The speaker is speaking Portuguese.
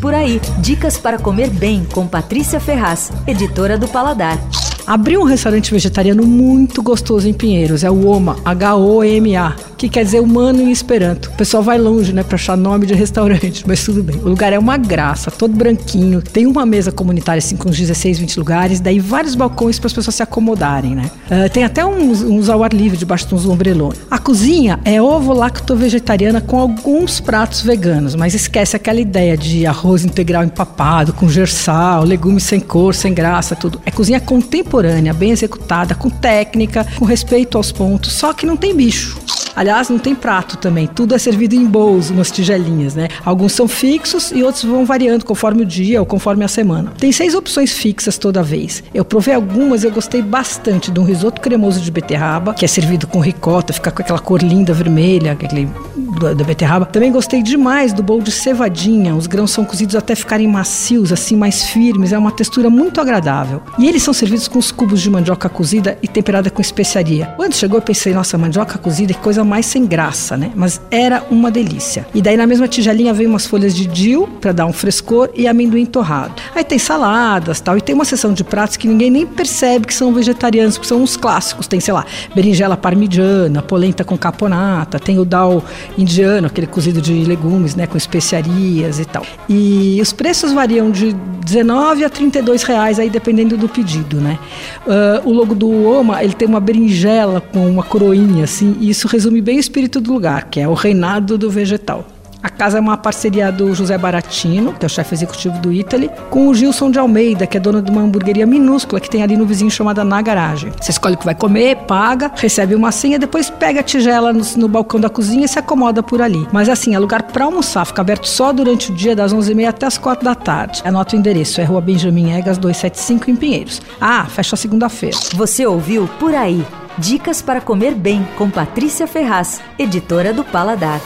Por aí, dicas para comer bem com Patrícia Ferraz, editora do Paladar. Abriu um restaurante vegetariano muito gostoso em Pinheiros, é o OMA, H-O-M-A que quer dizer humano em Esperanto. O pessoal vai longe, né, para achar nome de restaurante, mas tudo bem. O lugar é uma graça, todo branquinho. Tem uma mesa comunitária assim com uns 16, 20 lugares, daí vários balcões para as pessoas se acomodarem, né? Uh, tem até uns, uns ao ar livre debaixo de uns ombrelões. A cozinha é ovo lacto vegetariana com alguns pratos veganos, mas esquece aquela ideia de arroz integral empapado com gersal, legumes sem cor, sem graça, tudo. É cozinha contemporânea, bem executada, com técnica, com respeito aos pontos, só que não tem bicho. Aliás, não tem prato também, tudo é servido em bowls, umas tigelinhas, né? Alguns são fixos e outros vão variando conforme o dia ou conforme a semana. Tem seis opções fixas toda vez. Eu provei algumas, eu gostei bastante de um risoto cremoso de beterraba, que é servido com ricota, fica com aquela cor linda vermelha, aquele da beterraba. Também gostei demais do bowl de cevadinha. Os grãos são cozidos até ficarem macios, assim, mais firmes. É uma textura muito agradável. E eles são servidos com os cubos de mandioca cozida e temperada com especiaria. Quando chegou, eu pensei, nossa, mandioca cozida, que coisa mais sem graça, né? Mas era uma delícia. E daí na mesma tigelinha veio umas folhas de dill para dar um frescor e amendoim torrado. Aí tem saladas, tal, e tem uma seção de pratos que ninguém nem percebe que são vegetarianos, porque são uns clássicos. Tem, sei lá, berinjela parmigiana, polenta com caponata, tem o dal indiano, aquele cozido de legumes, né, com especiarias e tal. E os preços variam de 19 a 32 reais aí dependendo do pedido, né? Uh, o logo do Oma, ele tem uma berinjela com uma coroinha assim, e isso resume resume bem o espírito do lugar, que é o reinado do vegetal. A casa é uma parceria do José Baratino, que é o chefe executivo do Italy, com o Gilson de Almeida, que é dono de uma hamburgueria minúscula que tem ali no vizinho chamada Na Garagem. Você escolhe o que vai comer, paga, recebe uma senha, depois pega a tigela no, no balcão da cozinha e se acomoda por ali. Mas assim, é lugar para almoçar, fica aberto só durante o dia das 11h30 até as 4 da tarde. Anota o endereço, é Rua Benjamin Egas 275 em Pinheiros. Ah, fecha segunda-feira. Você ouviu Por Aí. Dicas para comer bem com Patrícia Ferraz, editora do Paladar.